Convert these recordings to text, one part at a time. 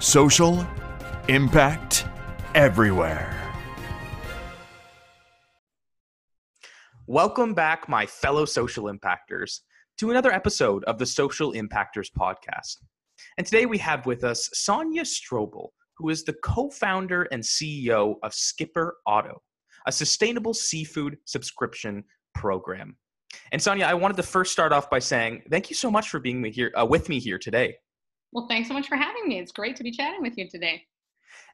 Social impact everywhere. Welcome back, my fellow social impactors, to another episode of the Social Impactors podcast. And today we have with us Sonia Strobel, who is the co founder and CEO of Skipper Otto, a sustainable seafood subscription program. And Sonia, I wanted to first start off by saying thank you so much for being here, uh, with me here today. Well, thanks so much for having me. It's great to be chatting with you today.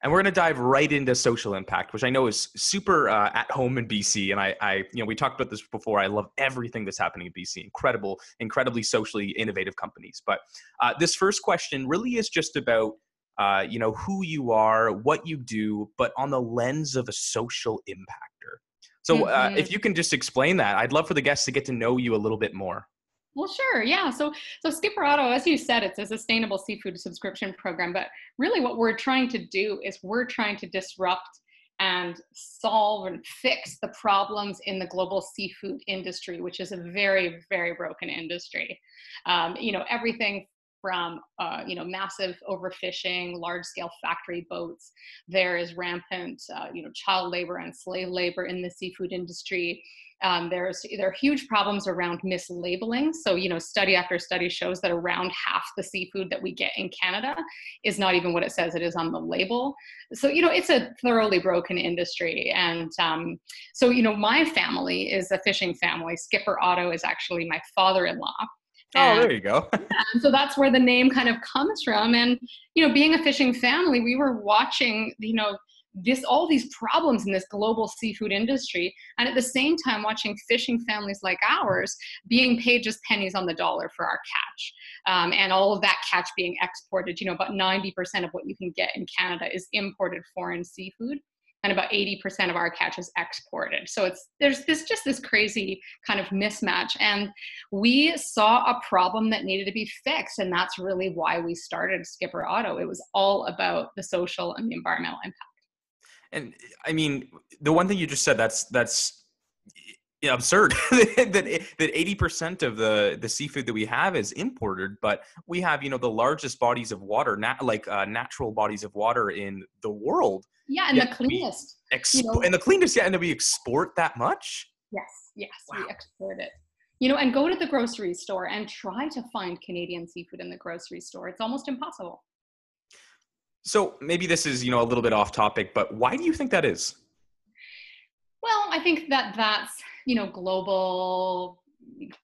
And we're going to dive right into social impact, which I know is super uh, at home in BC. And I, I, you know, we talked about this before. I love everything that's happening in BC. Incredible, incredibly socially innovative companies. But uh, this first question really is just about, uh, you know, who you are, what you do, but on the lens of a social impactor. So, uh, mm-hmm. if you can just explain that, I'd love for the guests to get to know you a little bit more. Well, sure. Yeah. So, so Skipper Otto, as you said, it's a sustainable seafood subscription program. But really, what we're trying to do is we're trying to disrupt and solve and fix the problems in the global seafood industry, which is a very, very broken industry. Um, you know, everything from uh, you know massive overfishing, large-scale factory boats. There is rampant uh, you know child labor and slave labor in the seafood industry. Um, there's there are huge problems around mislabeling. So you know, study after study shows that around half the seafood that we get in Canada is not even what it says it is on the label. So you know, it's a thoroughly broken industry. And um, so you know, my family is a fishing family. Skipper Otto is actually my father-in-law. And, oh, there you go. so that's where the name kind of comes from. And you know, being a fishing family, we were watching you know this all these problems in this global seafood industry and at the same time watching fishing families like ours being paid just pennies on the dollar for our catch um, and all of that catch being exported. You know about 90% of what you can get in canada is imported foreign seafood and about 80% of our catch is exported. So it's there's this just this crazy kind of mismatch and we saw a problem that needed to be fixed and that's really why we started skipper Otto. it was all about the social and the environmental impact and I mean, the one thing you just said that's that's absurd that that eighty percent of the the seafood that we have is imported, but we have you know the largest bodies of water, nat- like uh, natural bodies of water in the world. Yeah, and the cleanest. Expo- you know? And the cleanest, yeah, and we export that much. Yes, yes, wow. we export it. You know, and go to the grocery store and try to find Canadian seafood in the grocery store. It's almost impossible. So maybe this is, you know, a little bit off topic, but why do you think that is? Well, I think that that's, you know, global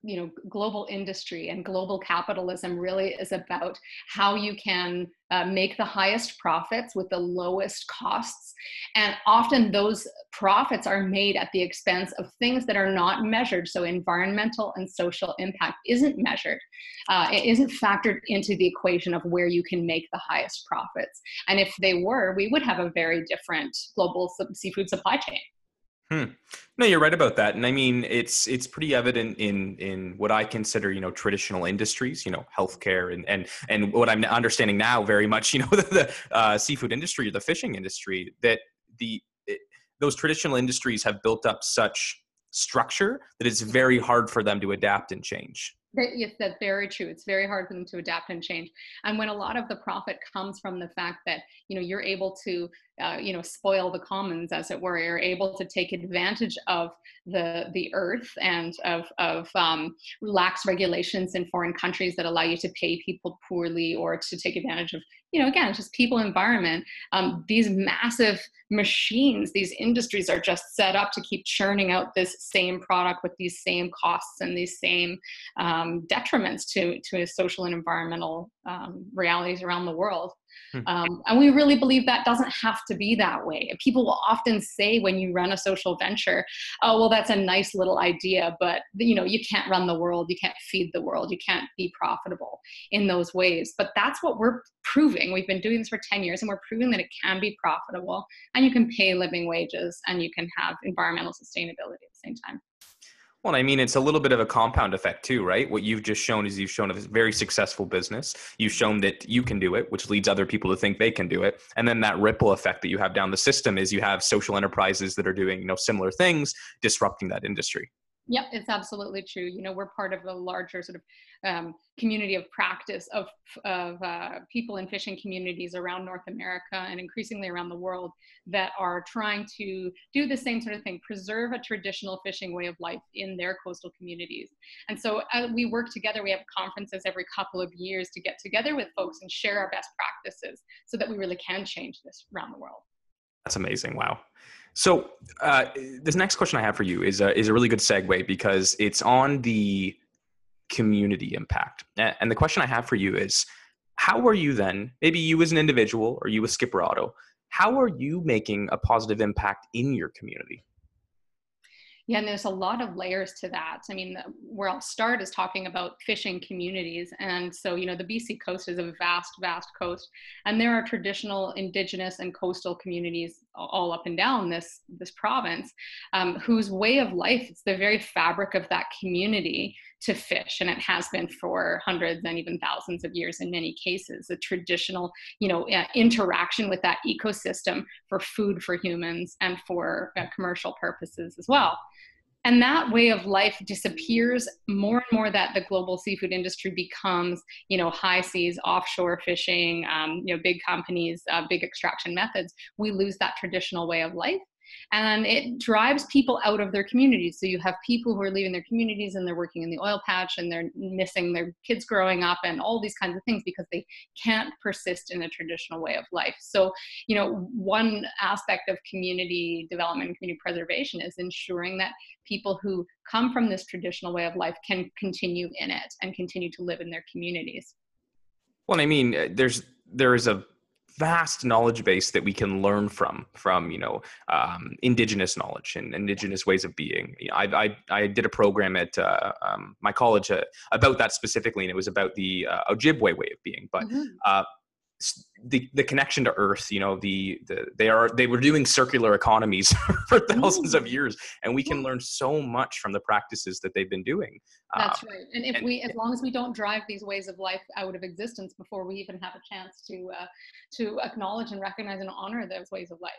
you know global industry and global capitalism really is about how you can uh, make the highest profits with the lowest costs. And often those profits are made at the expense of things that are not measured. So environmental and social impact isn't measured. Uh, it isn't factored into the equation of where you can make the highest profits. And if they were we would have a very different global seafood supply chain Hmm. No, you're right about that, and I mean it's it's pretty evident in in what I consider you know traditional industries, you know healthcare and and and what I'm understanding now very much, you know the, the uh, seafood industry, or the fishing industry, that the it, those traditional industries have built up such structure that it's very hard for them to adapt and change. Yes, that's very true. It's very hard for them to adapt and change. And when a lot of the profit comes from the fact that you know you're able to uh, you know spoil the commons, as it were, you're able to take advantage of the the earth and of of um, lax regulations in foreign countries that allow you to pay people poorly or to take advantage of you know again just people environment. Um, these massive machines, these industries are just set up to keep churning out this same product with these same costs and these same um, detriments to, to social and environmental um, realities around the world. Hmm. Um, and we really believe that doesn't have to be that way. People will often say when you run a social venture, oh, well, that's a nice little idea, but you know, you can't run the world, you can't feed the world, you can't be profitable in those ways. But that's what we're proving. We've been doing this for 10 years and we're proving that it can be profitable and you can pay living wages and you can have environmental sustainability at the same time. Well, I mean, it's a little bit of a compound effect too, right? What you've just shown is you've shown a very successful business. You've shown that you can do it, which leads other people to think they can do it. And then that ripple effect that you have down the system is you have social enterprises that are doing, you know, similar things, disrupting that industry. Yep, it's absolutely true. You know, we're part of a larger sort of um, community of practice of, of uh, people in fishing communities around North America and increasingly around the world that are trying to do the same sort of thing, preserve a traditional fishing way of life in their coastal communities. And so uh, we work together, we have conferences every couple of years to get together with folks and share our best practices so that we really can change this around the world. That's amazing. Wow. So uh, this next question I have for you is a, is a really good segue because it's on the community impact. And the question I have for you is, how are you then, maybe you as an individual or you as Skipper Otto, how are you making a positive impact in your community? Yeah, and there's a lot of layers to that. I mean, where I'll start is talking about fishing communities. And so, you know, the BC coast is a vast, vast coast. And there are traditional indigenous and coastal communities all up and down this, this province um, whose way of life, it's the very fabric of that community to fish. And it has been for hundreds and even thousands of years in many cases, a traditional, you know, uh, interaction with that ecosystem for food for humans and for uh, commercial purposes as well and that way of life disappears more and more that the global seafood industry becomes you know high seas offshore fishing um, you know big companies uh, big extraction methods. We lose that traditional way of life and it drives people out of their communities. So you have people who are leaving their communities and they're working in the oil patch and they're missing their kids growing up and all these kinds of things because they can't persist in a traditional way of life. So you know one aspect of community development and community preservation is ensuring that people who come from this traditional way of life can continue in it and continue to live in their communities. Well i mean uh, there's there is a vast knowledge base that we can learn from from you know um, indigenous knowledge and indigenous ways of being you know, I, I, I did a program at uh, um, my college uh, about that specifically and it was about the uh, ojibwe way of being but mm-hmm. The the connection to earth you know the, the they are they were doing circular economies for thousands of years and we can learn so much from the practices that they've been doing that's um, right and if and, we as long as we don't drive these ways of life out of existence before we even have a chance to uh, to acknowledge and recognize and honor those ways of life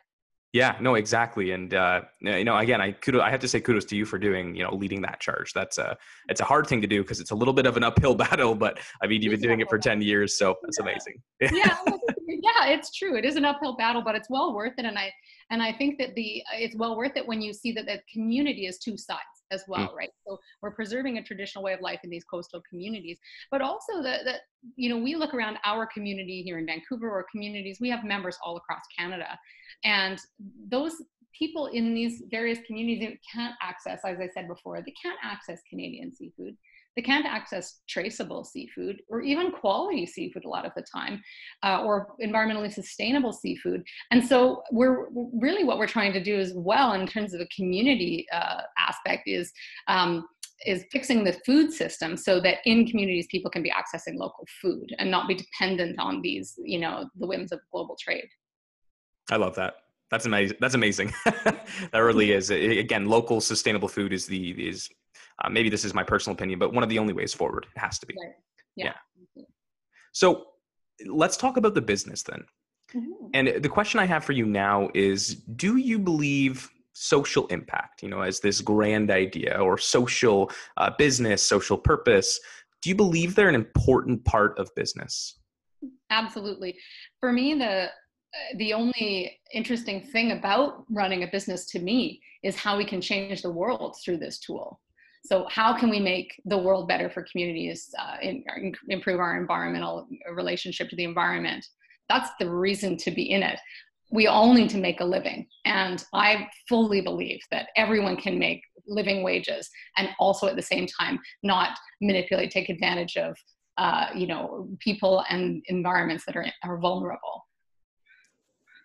yeah, no, exactly, and uh, you know, again, I kudos, I have to say kudos to you for doing, you know, leading that charge. That's a, it's a hard thing to do because it's a little bit of an uphill battle. But I mean, you've been doing it for ten years, so that's yeah. amazing. yeah, yeah, it's true. It is an uphill battle, but it's well worth it. And I, and I think that the, it's well worth it when you see that the community is two sides as well, mm. right? So we're preserving a traditional way of life in these coastal communities, but also that, that you know, we look around our community here in Vancouver or communities. We have members all across Canada and those people in these various communities can't access, as I said before, they can't access Canadian seafood. They can't access traceable seafood or even quality seafood a lot of the time, uh, or environmentally sustainable seafood. And so, we're really what we're trying to do as well in terms of a community uh, aspect is um, is fixing the food system so that in communities people can be accessing local food and not be dependent on these, you know, the whims of global trade. I love that. That's amazing. That's amazing. that really is. Again, local sustainable food is the is uh, maybe this is my personal opinion, but one of the only ways forward. It has to be. Right. Yeah. yeah. So let's talk about the business then. Mm-hmm. And the question I have for you now is: Do you believe social impact? You know, as this grand idea or social uh, business, social purpose. Do you believe they're an important part of business? Absolutely. For me, the the only interesting thing about running a business to me is how we can change the world through this tool. So, how can we make the world better for communities, uh, in, improve our environmental relationship to the environment? That's the reason to be in it. We all need to make a living. And I fully believe that everyone can make living wages and also at the same time not manipulate, take advantage of uh, you know, people and environments that are, are vulnerable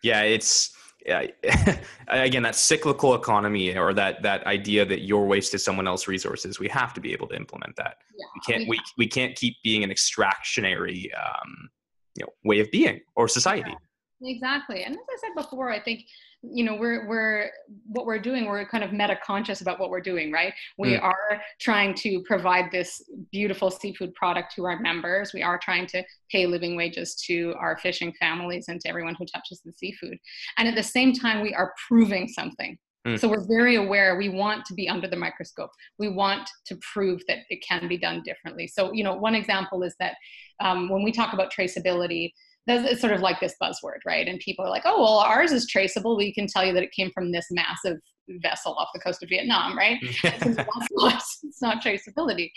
yeah it's again that cyclical economy or that that idea that your waste is someone else's resources we have to be able to implement that. Yeah, we can't we, we, we can't keep being an extractionary um, you know way of being or society. yeah, exactly. And as i said before i think you know we're we're what we're doing we're kind of meta conscious about what we're doing right we mm. are trying to provide this beautiful seafood product to our members we are trying to pay living wages to our fishing families and to everyone who touches the seafood and at the same time we are proving something Mm. So we're very aware. We want to be under the microscope. We want to prove that it can be done differently. So, you know, one example is that um, when we talk about traceability, it's sort of like this buzzword, right? And people are like, oh, well, ours is traceable. We can tell you that it came from this massive vessel off the coast of Vietnam, right? it's, not, it's not traceability.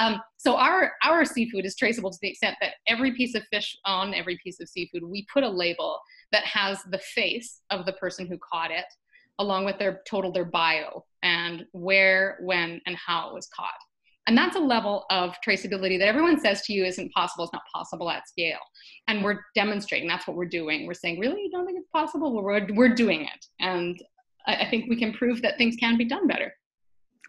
Um, so our our seafood is traceable to the extent that every piece of fish on every piece of seafood, we put a label that has the face of the person who caught it, along with their total their bio and where, when, and how it was caught. And that's a level of traceability that everyone says to you isn't possible. It's not possible at scale. And we're demonstrating that's what we're doing. We're saying, really, you don't think it's possible? Well, we're, we're doing it. And I, think we can prove that things can be done better.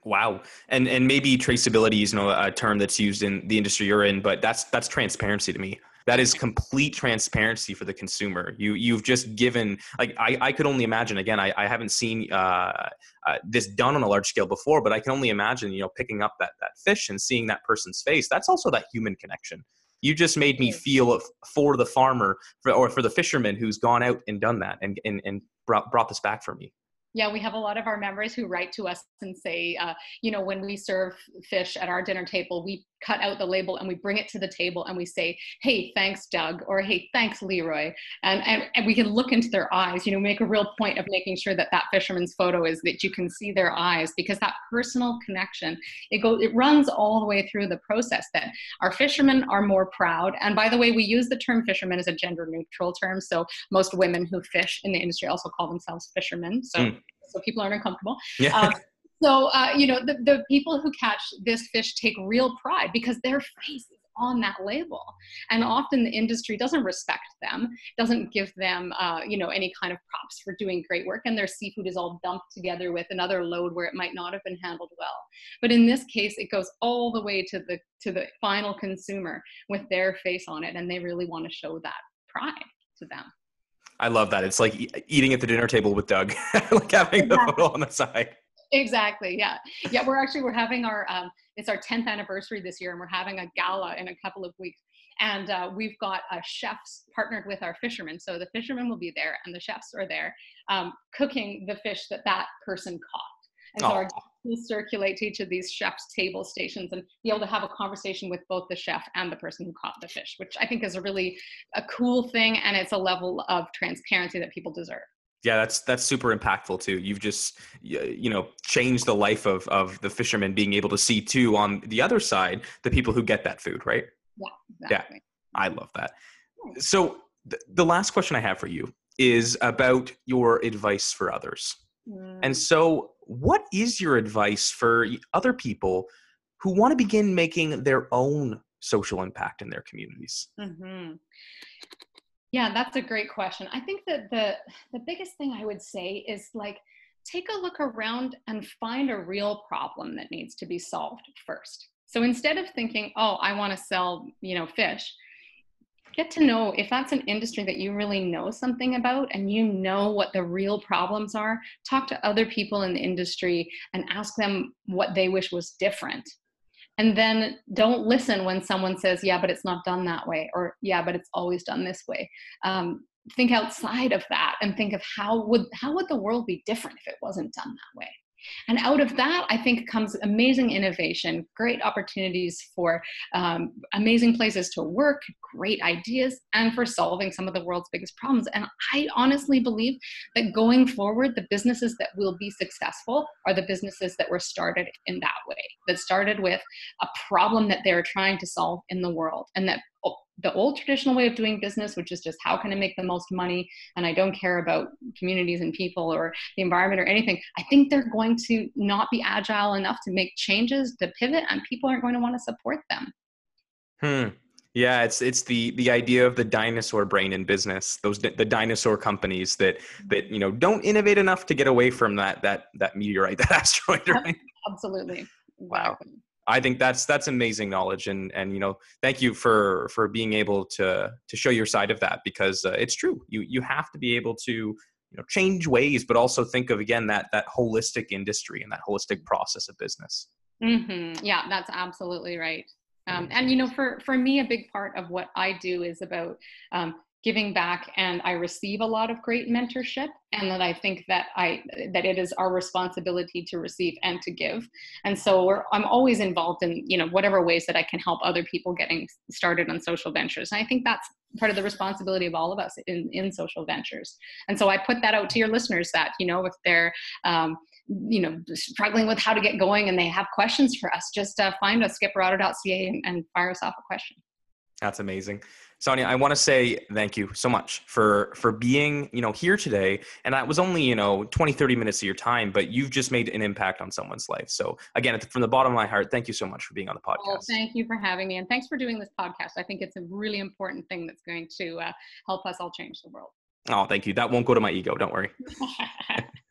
Wow, and and maybe traceability is you know a term that's used in the industry you're in, but that's that's transparency to me that is complete transparency for the consumer. You you've just given like i, I could only imagine again i, I haven't seen uh, uh, this done on a large scale before but i can only imagine you know picking up that that fish and seeing that person's face. That's also that human connection. You just made me feel for the farmer for, or for the fisherman who's gone out and done that and, and, and brought, brought this back for me yeah, we have a lot of our members who write to us and say, uh, you know, when we serve fish at our dinner table, we cut out the label and we bring it to the table and we say, hey, thanks, Doug, or hey, thanks, Leroy. And, and, and we can look into their eyes, you know, make a real point of making sure that that fisherman's photo is that you can see their eyes because that personal connection, it goes, it runs all the way through the process that our fishermen are more proud. And by the way, we use the term fisherman as a gender neutral term. So most women who fish in the industry also call themselves fishermen. So, mm. So people aren't uncomfortable. Yeah. Um, so uh, you know the, the people who catch this fish take real pride because their face is on that label. And often the industry doesn't respect them doesn't give them uh, you know any kind of props for doing great work. And their seafood is all dumped together with another load where it might not have been handled well. But in this case it goes all the way to the to the final consumer with their face on it. And they really want to show that pride to them I love that. It's like eating at the dinner table with Doug, like having the photo on the side. Exactly yeah. Yeah we're actually we're having our um, it's our 10th anniversary this year and we're having a gala in a couple of weeks. And uh, we've got uh, chefs partnered with our fishermen so the fishermen will be there and the chefs are there um, cooking the fish that that person caught. And so our will circulate to each of these chefs table stations and be able to have a conversation with both the chef and the person who caught the fish which i think is a really a cool thing and it's a level of transparency that people deserve yeah, that's that's super impactful too. You've just you know changed the life of of the fishermen being able to see too on the other side the people who get that food, right? Yeah, exactly. Yeah, I love that. So th- the last question I have for you is about your advice for others. Mm. And so, what is your advice for other people who want to begin making their own social impact in their communities? Mm-hmm. Yeah, that's a great question. I think that the the biggest thing I would say is like take a look around and find a real problem that needs to be solved first. So instead of thinking, "Oh, I want to sell, you know, fish," get to know if that's an industry that you really know something about and you know what the real problems are talk to other people in the industry and ask them what they wish was different. And then don't listen when someone says yeah but it's not done that way or yeah but it's always done this way. Um, think outside of that and think of how would how would the world be different if it wasn't done that way and out of that, I think comes amazing innovation, great opportunities for um, amazing places to work, great ideas, and for solving some of the world's biggest problems. And I honestly believe that going forward, the businesses that will be successful are the businesses that were started in that way, that started with a problem that they're trying to solve in the world, and that the old traditional way of doing business, which is just how can I make the most money and I don't care about communities and people or the environment or anything, I think they're going to not be agile enough to make changes to pivot and people aren't going to want to support them. Hmm. Yeah, it's it's the the idea of the dinosaur brain in business. Those the dinosaur companies that that you know don't innovate enough to get away from that that that meteorite, that asteroid. Right? Absolutely. Wow. I think that's that's amazing knowledge, and and you know, thank you for for being able to to show your side of that because uh, it's true. You you have to be able to you know change ways, but also think of again that that holistic industry and that holistic process of business. Mm-hmm. Yeah, that's absolutely right. Um, and you know, for for me, a big part of what I do is about um, giving back and i receive a lot of great mentorship and that i think that i that it is our responsibility to receive and to give. And so i'm always involved in you know whatever ways that i can help other people getting started on social ventures. And i think that's part of the responsibility of all of us in in social ventures. And so i put that out to your listeners that you know if they're um, you know struggling with how to get going and they have questions for us just uh, find us skipperotto.ca and, and fire us off a question that's amazing Sonia, I want to say thank you so much for for being, you know, here today. And that was only, you know, 20, 30 minutes of your time, but you've just made an impact on someone's life. So again, from the bottom of my heart, thank you so much for being on the podcast. Well, thank you for having me. And thanks for doing this podcast. I think it's a really important thing that's going to uh, help us all change the world. Oh, thank you. That won't go to my ego. Don't worry.